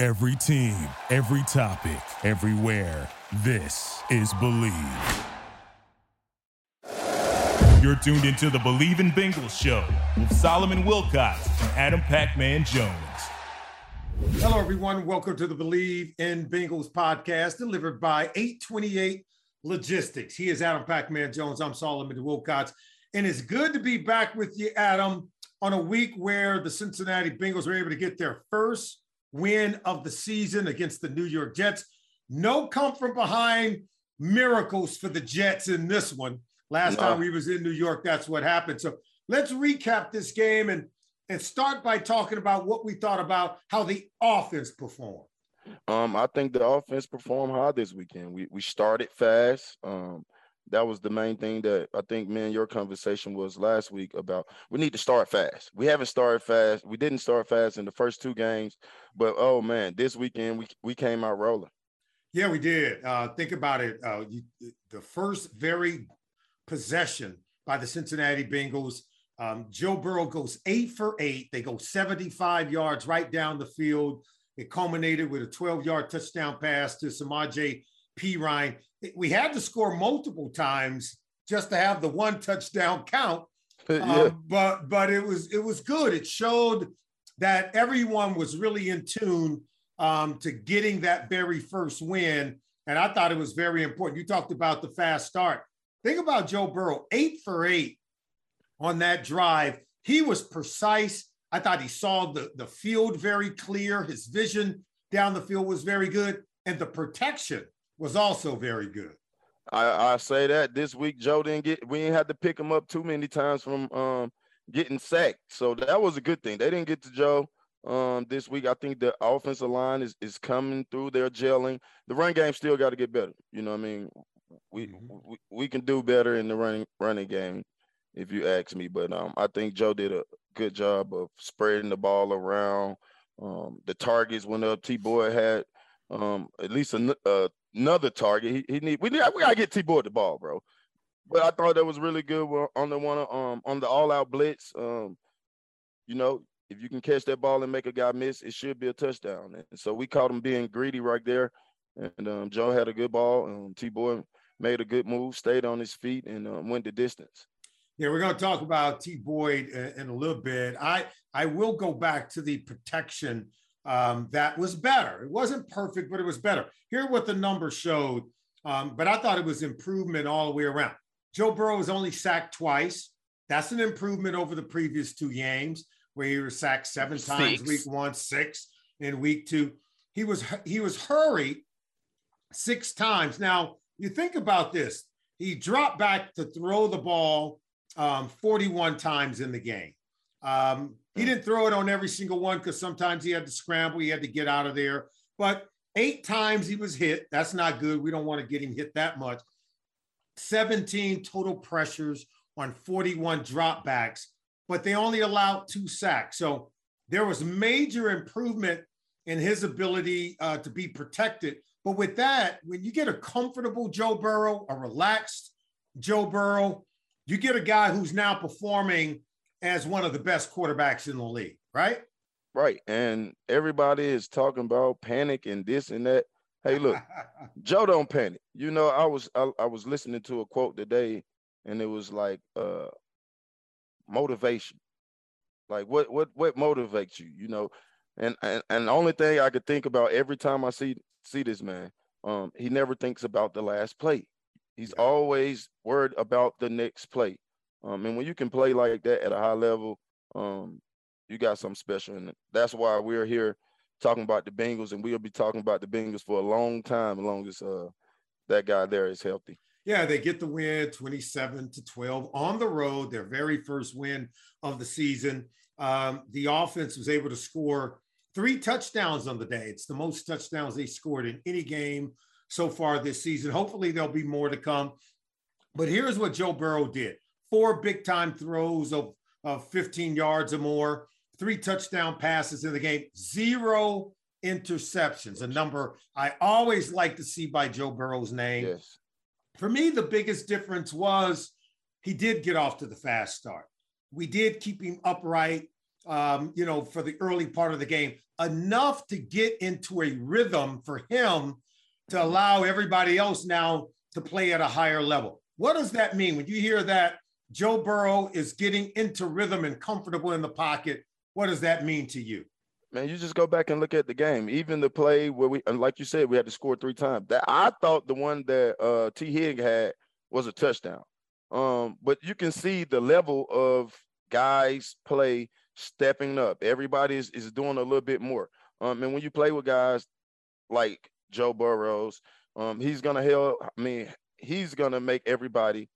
Every team, every topic, everywhere. This is Bleav. You're tuned into the Bleav in Bengals show with Solomon Wilcots and Adam Pacman Jones. Hello, everyone. Welcome to the Bleav in Bengals podcast delivered by 828 Logistics. He is Adam Pacman Jones. I'm Solomon Wilcots. And it's good to be back with you, Adam, on a week where the Cincinnati Bengals were able to get their first win of the season against the New York Jets. No come from behind miracles for the Jets in this one. Last no. time we was in New York, that's what happened. So let's recap this game and and start by talking about what we thought about how the offense performed. Um, I think the offense performed hard this weekend. We we started fast. Um, that was the main thing that I think, man, your conversation was last week about we need to start fast. We haven't started fast. We didn't start fast in the first two games, but oh man, this weekend we we came out rolling. Yeah, we did. Uh, think about it. Uh, you, the first very possession by the Cincinnati Bengals. Um, Joe Burrow goes eight for eight. They go 75 yards right down the field. It culminated with a 12 yard touchdown pass to Samaje Perine we had to score multiple times just to have the one touchdown count. yeah. um, but but it was it was good. It showed that everyone was really in tune um, to getting that very first win, and I thought it was very important. You talked about the fast start. Think about Joe Burrow, eight for eight on that drive. He was precise. I thought he saw the, the field very clear. His vision down the field was very good. And the protection was also very good. I, I say that this week Joe didn't get we didn't have to pick him up too many times from um, getting sacked. So that was a good thing. They didn't get to Joe um, this week. I think the offensive line is is coming through. They're gelling. The run game still got to get better. You know what I mean? We, mm-hmm. we we can do better in the running running game, if you ask me. But um, I think Joe did a good job of spreading the ball around. Um, the targets went up. T. Boy had um, at least a, uh, another target. He, he need we need we gotta get T Boy the ball, bro. But I thought that was really good on the one um on the all out blitz. Um, you know, if you can catch that ball and make a guy miss, it should be a touchdown. And so we caught him being greedy right there. And um, Joe had a good ball. Um, T Boy made a good move, stayed on his feet, and um, went the distance. Yeah, we're going to talk about T Boyd in a little bit. I I will go back to the protection um, that was better. It wasn't perfect, but it was better. Here, what the numbers showed, um, but I thought it was improvement all the way around. Joe Burrow was only sacked twice. That's an improvement over the previous two games where he was sacked seven six. times week one, six in week two. He was he was hurried six times. Now you think about this. He dropped back to throw the ball um, 41 times in the game. Um, he didn't throw it on every single one because sometimes he had to scramble, he had to get out of there. But eight times he was hit. That's not good. We don't want to get him hit that much. 17 total pressures on 41 dropbacks, but they only allowed two sacks. So there was major improvement in his ability uh, to be protected. But with that, when you get a comfortable Joe Burrow, a relaxed Joe Burrow, you get a guy who's now performing as one of the best quarterbacks in the league, right? Right. And everybody is talking about panic and this and that. Hey, look, Joe don't panic. You know, I was I, I, was listening to a quote today, and it was like uh motivation. Like what what what motivates you, you know? And and, and the only thing I could think about every time I see see this man, um, he never thinks about the last play. He's always worried about the next play. Um, and when you can play like that at a high level, um, you got something special. And that's why we're here talking about the Bengals, and we'll be talking about the Bengals for a long time, as long as uh, that guy there is healthy. Yeah, they get the win 27 to 12 on the road, their very first win of the season. Um, the offense was able to score three touchdowns on the day. It's the most touchdowns they scored in any game so far this season. Hopefully, there'll be more to come. But here's what Joe Burrow did four big time throws of, of 15 yards or more, three touchdown passes in the game, zero interceptions, a number I always like to see by Joe Burrow's name. Yes. For me, the biggest difference was he did get off to the fast start. We did keep him upright, um, you know, for the early part of the game, enough to get into a rhythm for him to allow everybody else now to play at a higher level. What does that mean when you hear that Joe Burrow is getting into rhythm and comfortable in the pocket? What does that mean to you? Man, you just go back and look at the game. Even the play where we, and like you said, we had to score three times. That I thought the one that uh, T. Hig had was a touchdown. Um, but you can see the level of guys play stepping up. Everybody is, is doing a little bit more. Um, and when you play with guys like Joe Burrows, um, he's gonna help. I mean, he's gonna make everybody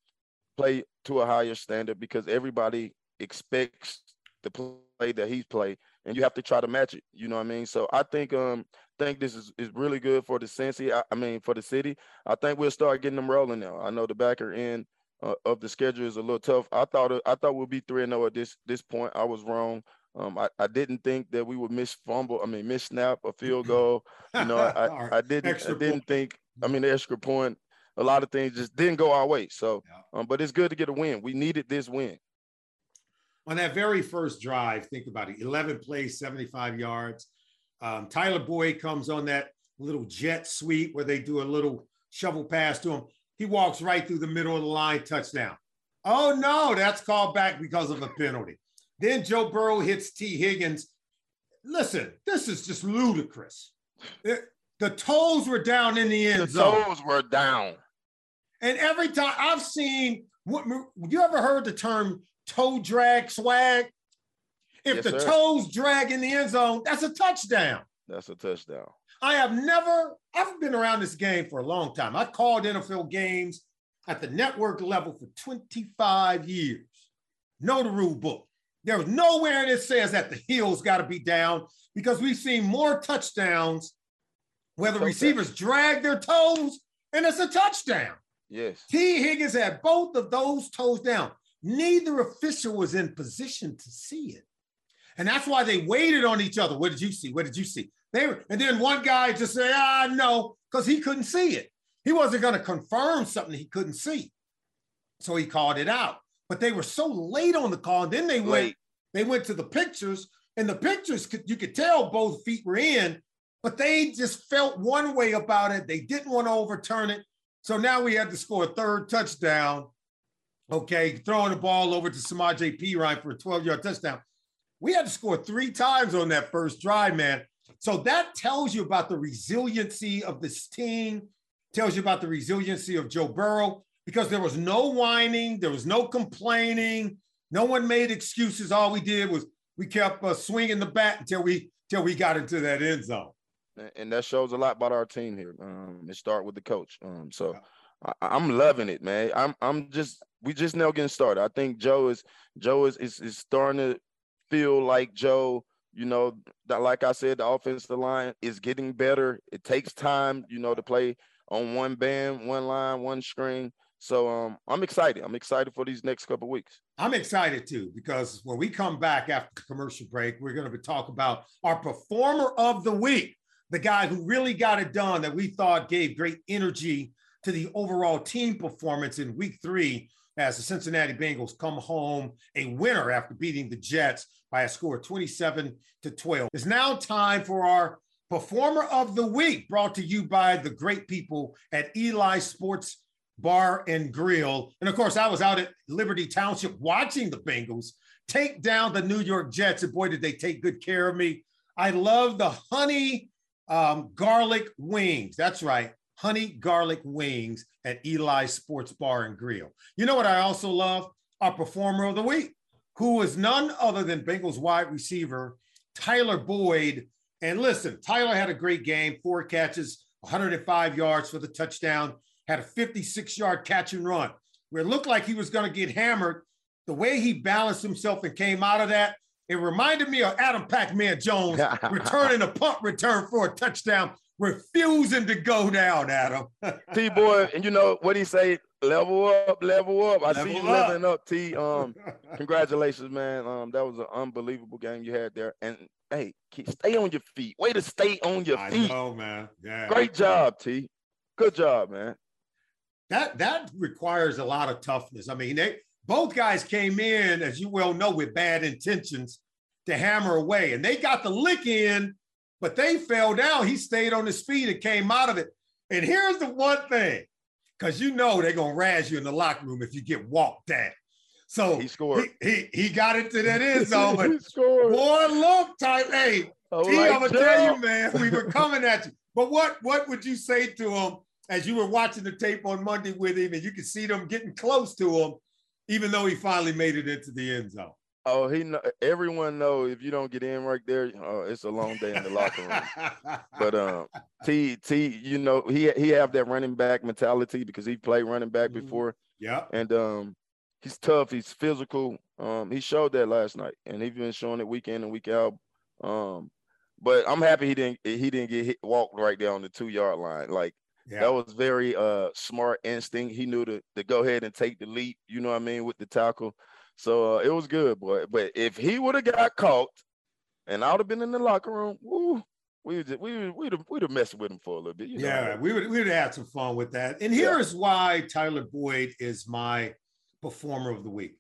play to a higher standard because everybody expects the play that he's played, and you have to try to match it. You know what I mean? So I think um think this is, is really good for the Cincy. I, I mean for the city. I think we'll start getting them rolling now. I know the backer end uh, of the schedule is a little tough. I thought I thought we'd be three and zero at this this point. I was wrong. Um, I, I didn't think that we would miss fumble. I mean, miss snap a field goal. You know, I, I, I didn't I didn't think. I mean, the extra point. A lot of things just didn't go our way. So, yeah. um, but it's good to get a win. We needed this win. On that very first drive, think about it: eleven plays, seventy-five yards. Um, Tyler Boyd comes on that little jet sweep where they do a little shovel pass to him. He walks right through the middle of the line, touchdown. Oh no, that's called back because of a penalty. Then Joe Burrow hits T. Higgins. Listen, this is just ludicrous. It, the toes were down in the end the zone. The toes were down. And every time I've seen, what, you ever heard the term toe drag swag? If yes, the sir. toes drag in the end zone, that's a touchdown. That's a touchdown. I have never, I've been around this game for a long time. I've called NFL games at the network level for 25 years. Know the rule book. There's nowhere in it says that the heels got to be down because we've seen more touchdowns where the receivers drag their toes and it's a touchdown. Yes. T. Higgins had both of those toes down. Neither official was in position to see it. And that's why they waited on each other. What did you see? What did you see? They were, and then one guy just said, ah, no, because he couldn't see it. He wasn't going to confirm something he couldn't see. So he called it out but they were so late on the call. Then they went, they went to the pictures, and the pictures could you could tell both feet were in, but they just felt one way about it. They didn't want to overturn it. So now we had to score a third touchdown. Okay, throwing the ball over to Samaje Perine for a 12-yard touchdown. We had to score three times on that first drive, man. So that tells you about the resiliency of this team, tells you about the resiliency of Joe Burrow because there was no whining, there was no complaining, no one made excuses. All we did was we kept uh, swinging the bat until we until we got into that end zone. And that shows a lot about our team here. Um, it start with the coach. Um, so I, am loving it, man. I'm I'm just we just now getting started. I think Joe is Joe is is, is starting to feel like Joe. You know, that like I said, the offensive line is getting better. It takes time, you know, to play on one band, one line, one string. So um, I'm excited. I'm excited for these next couple weeks. I'm excited too because when we come back after the commercial break, we're going to talk about our performer of the week, the guy who really got it done that we thought gave great energy to the overall team performance in week three as the Cincinnati Bengals come home a winner after beating the Jets by a score of 27 to 12. It's now time for our performer of the week brought to you by the great people at Eli Sports Bar and Grill. And of course, I was out at Liberty Township watching the Bengals take down the New York Jets. And boy, did they take good care of me. I love the honey um, garlic wings. That's right. Honey garlic wings at Eli Sports Bar and Grill. You know what I also love? Our performer of the week, who is none other than Bengals wide receiver Tyler Boyd. And listen, Tyler had a great game, four catches, 105 yards for the touchdown had a 56 yard catch and run where it looked like he was going to get hammered. The way he balanced himself and came out of that, It reminded me of Adam Pac-Man Jones returning a punt return for a touchdown, refusing to go down, Adam. T boy, and you know what he say? Level up, level up. I level see you up. leveling up, T. Um, congratulations, man. Um, that was an unbelievable game you had there. And hey, keep, stay on your feet. Way to stay on your feet. I know, man. Yeah. Great job, T. Good job, man. That that requires a lot of toughness. I mean, they both guys came in, as you well know, with bad intentions to hammer away, and they got the lick in, but they fell down. He stayed on his feet and came out of it. And here's the one thing, because you know they're gonna razz you in the locker room if you get walked down. So he scored. He, he, he got into that end zone, but scored. boy, look type. Hey, oh, T, I'm gonna tell you, man, we were coming at you. But what what would you say to him as you were watching the tape on Monday with him, and you could see them getting close to him, even though he finally made it into the end zone? Oh, he know everyone know if you don't get in right there, oh, it's a long day in the locker room. but um, T T, you know he he have that running back mentality because he played running back mm-hmm. before. Yeah, and um, he's tough. He's physical. Um, he showed that last night, and he's been showing it week in and week out. Um, but I'm happy he didn't he didn't get hit, walked right down the two yard line. Like yeah. that was very uh smart instinct. He knew to to go ahead and take the leap. You know what I mean with the tackle. So uh, it was good, boy. But if he would have got caught, and I would have been in the locker room, woo, we would we would we'd have, we'd have messed with him for a little bit. You know? Yeah, we would we would have had some fun with that. And here's yeah. why Tyler Boyd is my performer of the week.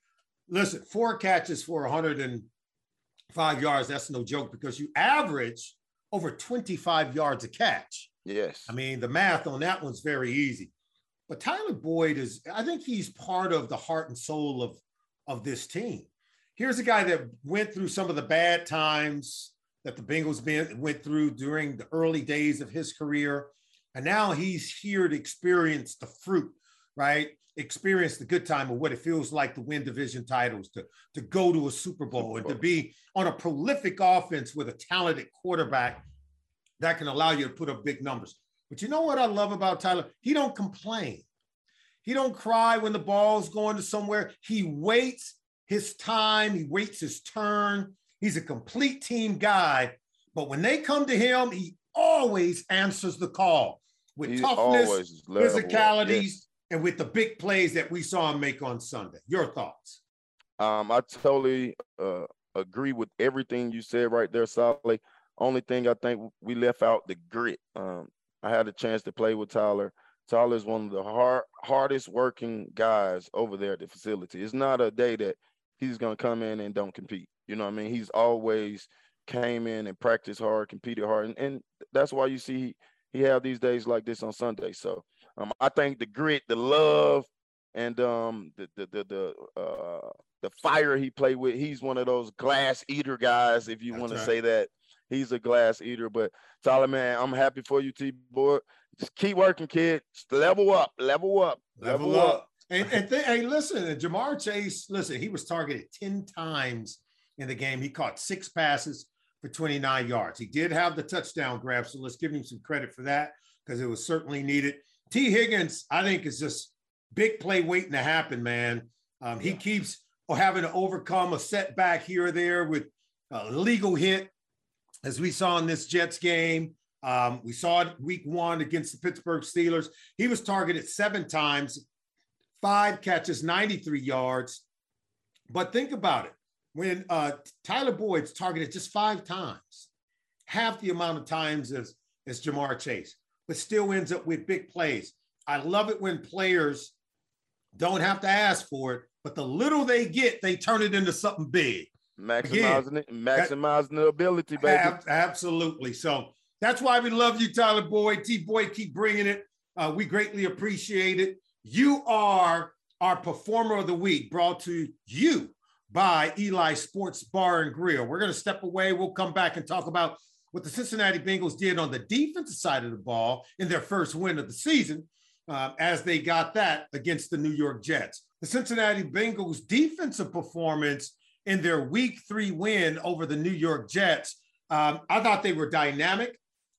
Listen, four catches for 105 yards. That's no joke because you average over 25 yards a catch. Yes. I mean, the math on that one's very easy. But Tyler Boyd is, I think he's part of the heart and soul of of this team. Here's a guy that went through some of the bad times that the Bengals been, went through during the early days of his career. And now he's here to experience the fruit, right? Experience the good time of what it feels like to win division titles, to, to go to a Super Bowl, and to be on a prolific offense with a talented quarterback that can allow you to put up big numbers. But you know what I love about Tyler? He don't complain. He don't cry when the ball's going to somewhere. He waits his time. He waits his turn. He's a complete team guy. But when they come to him, he always answers the call with He's toughness, physicalities, yes. and with the big plays that we saw him make on Sunday. Your thoughts? Um, I totally uh, agree with everything you said right there, Sally. Only thing I think we left out the grit. Um, I had a chance to play with Tyler Tyler is one of the hard, hardest working guys over there at the facility. It's not a day that he's gonna come in and don't compete. You know what I mean? He's always came in and practiced hard, competed hard, and, and that's why you see he, he have these days like this on Sunday. So um, I think the grit, the love, and um, the the the the, uh, the fire he played with. He's one of those glass eater guys, if you want right. to say that. He's a glass eater. But Tyler, man, I'm happy for you, T. Boy. Just keep working, kid. Just level up, level up, level, level up. up. And, and th- hey, listen, Ja'Marr Chase, listen, he was targeted 10 times in the game. He caught six passes for 29 yards. He did have the touchdown grab, so let's give him some credit for that because it was certainly needed. T. Higgins, I think, is just big play waiting to happen, man. Um, he keeps having to overcome a setback here or there with a legal hit, as we saw in this Jets game. Um, we saw it week one against the Pittsburgh Steelers. He was targeted seven times, five catches, 93 yards. But think about it when uh, Tyler Boyd's targeted just five times, half the amount of times as, as Ja'Marr Chase, but still ends up with big plays. I love it when players don't have to ask for it, but the little they get, they turn it into something big. Maximizing Again, it, maximizing that, the ability, baby. Ab- absolutely. So that's why we love you, Tyler Boyd. T Boyd, keep bringing it. Uh, we greatly appreciate it. You are our performer of the week, brought to you by Eli Sports Bar and Grill. We're going to step away. We'll come back and talk about what the Cincinnati Bengals did on the defensive side of the ball in their first win of the season, uh, as they got that against the New York Jets. The Cincinnati Bengals' defensive performance in their week three win over the New York Jets. Um, I thought they were dynamic.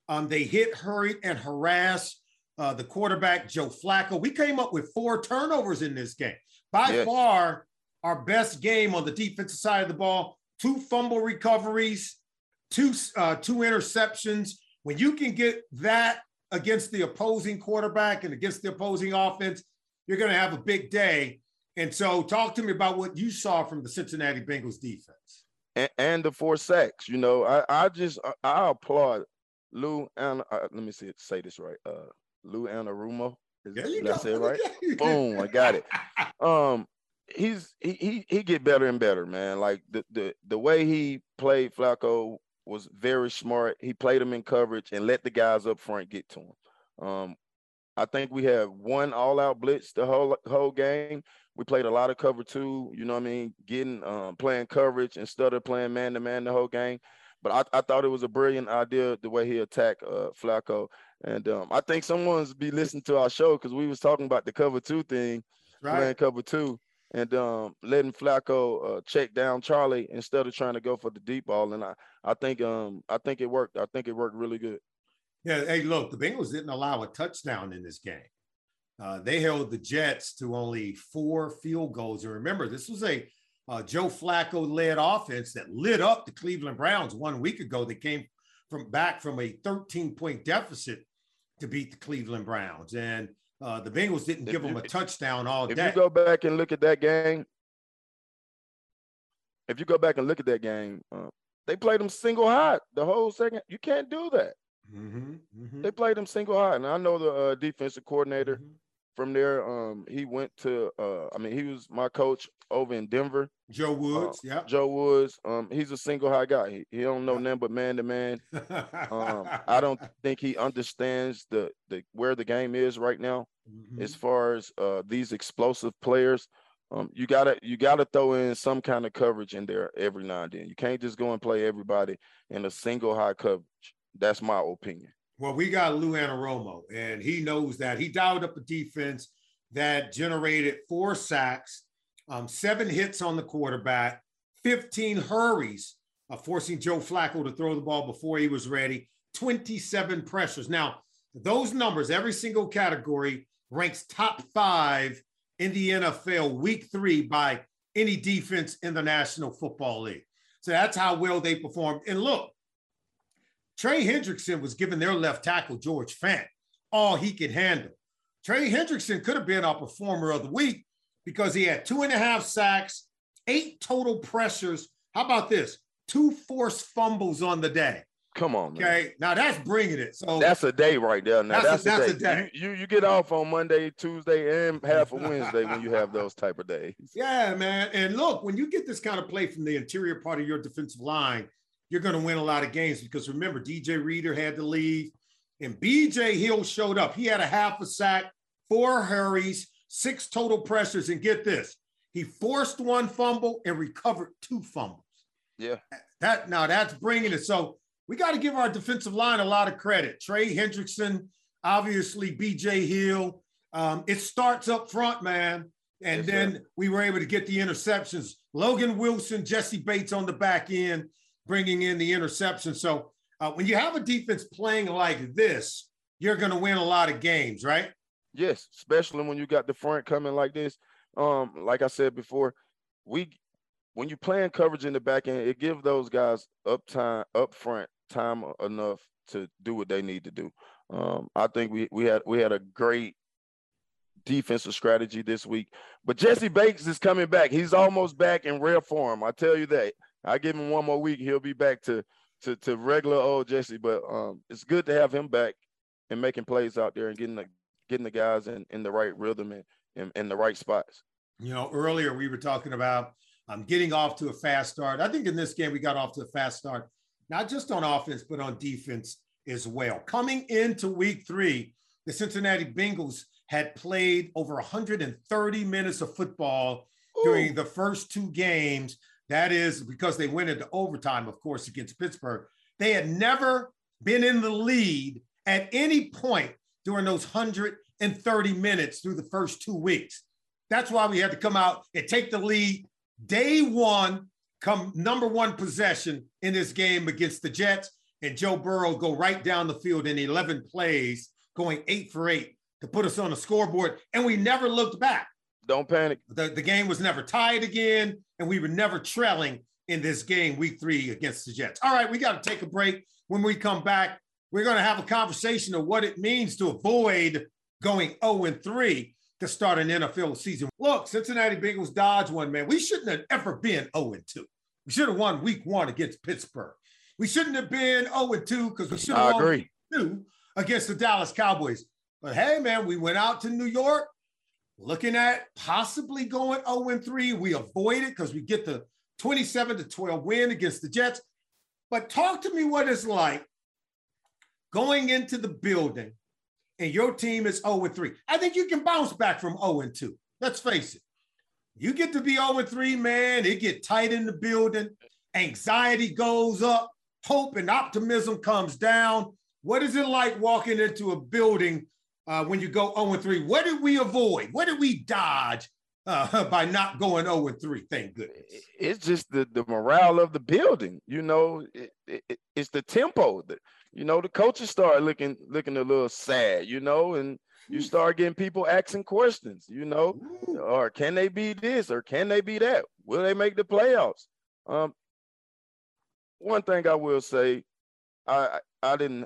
Um, they hit, hurried, and harassed uh, the quarterback, Joe Flacco. We came up with four turnovers in this game. By yes. far, our best game on the defensive side of the ball. two fumble recoveries, two uh, two interceptions. When you can get that against the opposing quarterback and against the opposing offense, you're going to have a big day. And so, talk to me about what you saw from the Cincinnati Bengals defense and, and the four sacks. You know, I, I just I applaud Lou and uh, let me see say this right. Uh, Lou Anarumo. There you I go. say it right? Boom, I got it. Um, he's he he he get better and better, man. Like the the the way he played Flacco was very smart. He played him in coverage and let the guys up front get to him. Um, I think we had one all-out blitz the whole whole game. We played a lot of cover two. You know what I mean? Getting um, playing coverage instead of playing man to man the whole game. But I, I thought it was a brilliant idea the way he attacked uh, Flacco. And um, I think someone's be listening to our show because we was talking about the cover two thing, Right. playing cover two, and um, letting Flacco uh, check down Charlie instead of trying to go for the deep ball. And I, I think um, I think it worked. I think it worked really good. Yeah. Hey, look, the Bengals didn't allow a touchdown in this game. Uh, they held the Jets to only four field goals. And remember, this was a uh, Joe Flacco led offense that lit up the Cleveland Browns one week ago. They came from back from a 13 point deficit to beat the Cleveland Browns. And uh, the Bengals didn't If give them a touchdown all if day. If you go back and look at that game, if you go back and look at that game, uh, they played them single high the whole second. You can't do that. Mhm, mhm, They played them single high, and I know the uh, defensive coordinator mhm. From there. Um, he went to. Uh, I mean, he was my coach over in Denver. Joe Woods. yeah. Joe Woods. Um, he's a single high guy. He, he don't know Yeah. nothing but man to man. Um, I don't think he understands the the where the game is right now Mhm. as far as uh, these explosive players. Um, you gotta you gotta throw in some kind of coverage in there every now and then. You can't just go and play everybody in a single high coverage. That's my opinion. Well, we got Lou Anarumo, and he knows that. He dialed up a defense that generated four sacks, um, seven hits on the quarterback, 15 hurries, uh, forcing Joe Flacco to throw the ball before he was ready, 27 pressures. Now, those numbers, every single category ranks top five in the NFL week three by any defense in the National Football League. So that's how well they performed. And look, Trey Hendrickson was giving their left tackle, George Fant, all he could handle. Trey Hendrickson could have been our performer of the week because he had two and a half sacks, eight total pressures. How about this? Two forced fumbles on the day. Come on, man. Okay. Now that's bringing it. So That's a day right there. Now That's that's, a- a, day. a day. You, you you get off on Monday, Tuesday, and half of Wednesday when you have those type of days. Yeah, man. And look, when you get this kind of play from the interior part of your defensive line, you're going to win a lot of games because remember, DJ Reader had to leave and BJ Hill showed up. He had a half a sack, four hurries, six total pressures. And get this, he forced one fumble and recovered two fumbles. Yeah. That now that's bringing it. So we got to give our defensive line a lot of credit. Trey Hendrickson, obviously BJ Hill. Um, it starts up front, man. And Yes, sir. then we were able to get the interceptions. Logan Wilson, Jessie Bates on the back end, bringing in the interception. So uh, when you have a defense playing like this, you're going to win a lot of games, right? Yes, especially when you got the front coming like this. Um, like I said before, we when you playing coverage in the back end, it gives those guys up time up front time enough to do what they need to do. Um, I think we we had we had a great defensive strategy this week. But Jessie Bates is coming back. He's almost back in rare form. I tell you that. I give him one more week, he'll be back to to to regular old Jessie. But um, it's good to have him back and making plays out there and getting the getting the guys in, in the right rhythm and in, in the right spots. You know, earlier we were talking about um, getting off to a fast start. I think in this game we got off to a fast start, not just on offense, but on defense as well. Coming into week three, the Cincinnati Bengals had played over 130 minutes of football during the first two games. That is because they went into overtime, of course, against Pittsburgh. They had never been in the lead at any point during those 130 minutes through the first two weeks. That's why we had to come out and take the lead day one, come number one possession in this game against the Jets. And Joe Burrow go right down the field in 11 plays, going eight for eight to put us on the scoreboard. And we never looked back. Don't panic. The, the game was never tied again, and we were never trailing in this game, week three against the Jets. All right, we got to take a break. When we come back, we're going to have a conversation of what it means to avoid going 0 and 3 to start an NFL season. Look, Cincinnati Bengals dodge one, man. We shouldn't have ever been 0 and 2. We should have won week one against Pittsburgh. We shouldn't have been 0 and 2 because we should have won 2 against the Dallas Cowboys. But hey, man, we went out to New York looking at possibly going 0 and 3. We avoided because we get the 27 to 12 win against the Jets. But talk to me what it's like going into the building and your team is 0 and 3. I think you can bounce back from 0 and 2. Let's face it. You get to be 0 and 3, man. It get tight in the building. Anxiety goes up. Hope and optimism comes down. What is it like walking into a building uh, when you go 0 and 3? What did we avoid? What did we dodge uh, by not going 0 and 3? Thank goodness. It's just the, the morale of the building. You know, it, it, it's the tempo. That, you know, the coaches start looking looking a little sad, you know, and you start getting people asking questions, you know, or can they be this or can they be that? Will they make the playoffs? Um, one thing I will say, I I didn't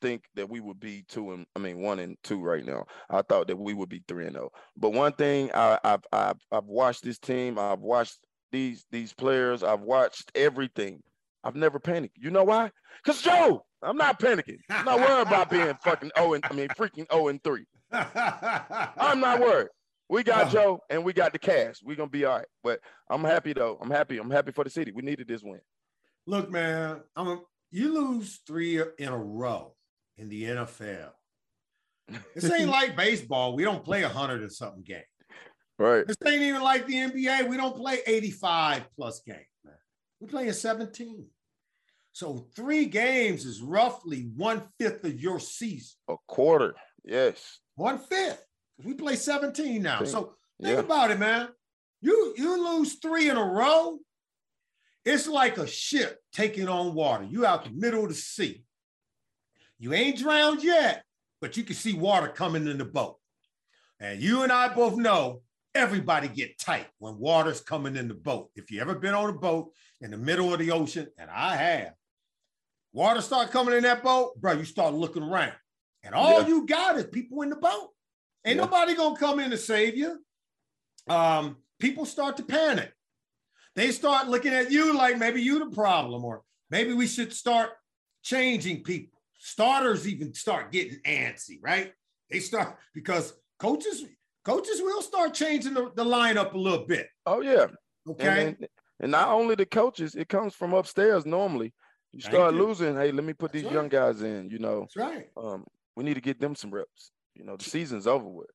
think that we would be two and I mean one and two right now. I thought that we would be three and zero. But one thing I, I've I've I've watched this team. I've watched these these players. I've watched everything. I've never panicked. You know why? Because Joe, I'm not panicking. I'm not worried about being fucking 0 and I mean freaking 0 and 3. I'm not worried. We got Joe and we got the cash. We're gonna be all right. But I'm happy though. I'm happy. I'm happy for the city. We needed this win. Look, man, I'm a, you lose three in a row in the NFL. This ain't like baseball. We don't play a hundred and something game. Right. This ain't even like the NBA. We don't play 85 plus games, man. We play 17. So three games is roughly one fifth of your season. A quarter. Yes. One fifth. We play 17 now. So think Yeah. about it, man. You you lose three in a row. It's like a ship taking on water. You out the middle of the sea. You ain't drowned yet, but you can see water coming in the boat. And you and I both know everybody get tight when water's coming in the boat. If you ever been on a boat in the middle of the ocean, and I have, water start coming in that boat, bro, you start looking around. And all Yeah. you got is people in the boat. Ain't Yeah. nobody gonna come in to save you. Um, people start to panic. They start looking at you like maybe you the problem, or maybe we should start changing people. Starters even start getting antsy, right? They start because coaches, coaches will start changing the, the lineup a little bit. Oh yeah. Okay. And, and not only the coaches, it comes from upstairs normally. You start you. losing. Hey, let me put That's these right. young guys in. You know, That's right. um, we need to get them some reps. You know, the season's over with.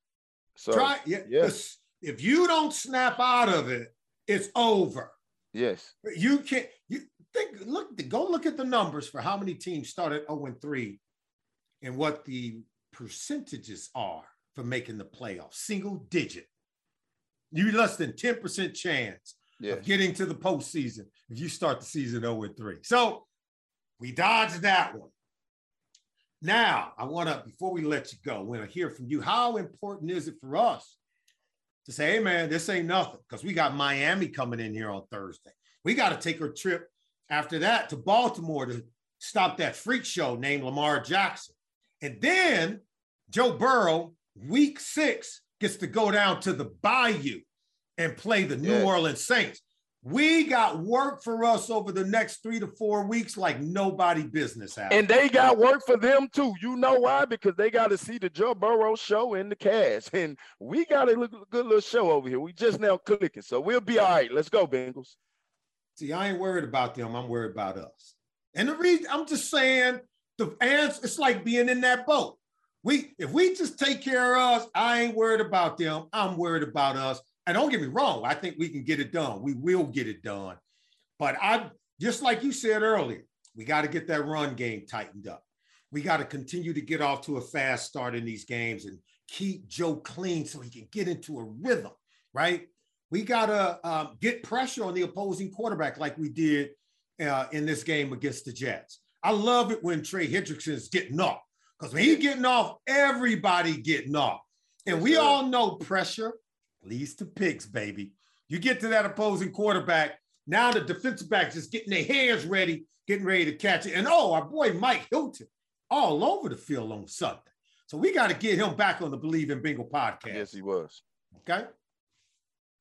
So Try yeah. this- If you don't snap out of it, it's over. yes, You can't. You think. Look. Go look at the numbers for how many teams started 0 and 3, and what the percentages are for making the playoffs. Single digit. You less than 10% chance yes. of getting to the postseason if you start the season 0 and 3. So we dodged that one. Now, I want to, before we let you go, want to hear from you. How important is it for us to say, hey, man, this ain't nothing? Because we got Miami coming in here on Thursday. We got to take a trip after that to Baltimore to stop that freak show named Lamar Jackson. And then Joe Burrow, week six, gets to go down to the Bayou and play the New Yeah. Orleans Saints. We got work for us over the next three to four weeks like nobody business out. And they got work for them too. You know why? Because they got to see the Joe Burrow show in the cash. And we got a good little show over here. We just now clicking. So we'll be all right. Let's go, Bengals. See, I ain't worried about them. I'm worried about us. And the reason I'm just saying the answer, it's like being in that boat. We if we just take care of us, I ain't worried about them. I'm worried about us. And don't get me wrong, I think we can get it done. We will get it done. But I just like you said earlier, we got to get that run game tightened up. We got to continue to get off to a fast start in these games and keep Joe clean so he can get into a rhythm, right? We got to um, get pressure on the opposing quarterback like we did uh, in this game against the Jets. I love it when Trey Hendrickson's getting off because when he's getting off, everybody getting off. And we all know pressure leads to picks, baby. You get to that opposing quarterback, Now the defensive backs just getting their hands ready, getting ready to catch it. And oh, our boy Mike Hilton all over the field on Sunday. So we got to get him back on the Bleav in Bengal podcast. Yes, he was. Okay.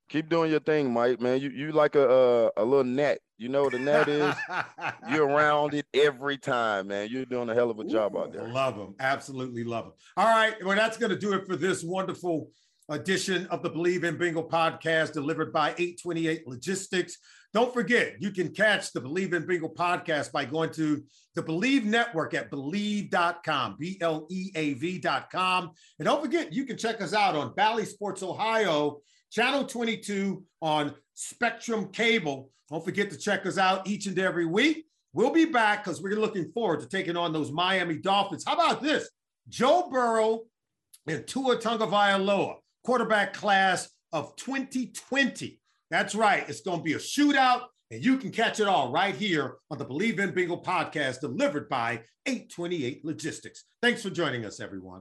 Keep doing your thing, Mike. Man, you you like a a, a little net. You know what a net is. You're around it every time, man. You're doing a hell of a job Ooh, out there. Love them, Absolutely love them. All right. Well, that's going to do it for this wonderful edition of the Bleav in Bingo podcast delivered by 828 Logistics. Don't forget, you can catch the Bleav in Bingo podcast by going to the Bleav Network at bleav.com, B L E A V.com. And don't forget, you can check us out on Bally Sports Ohio, Channel 22 on Spectrum Cable. Don't forget to check us out each and every week. We'll be back because we're looking forward to taking on those Miami Dolphins. How about this? Joe Burrow and Tua Tagovailoa, quarterback class of 2020. That's right. It's going to be a shootout, and you can catch it all right here on the Bleav in Bingo podcast delivered by 828 Logistics. Thanks for joining us, everyone.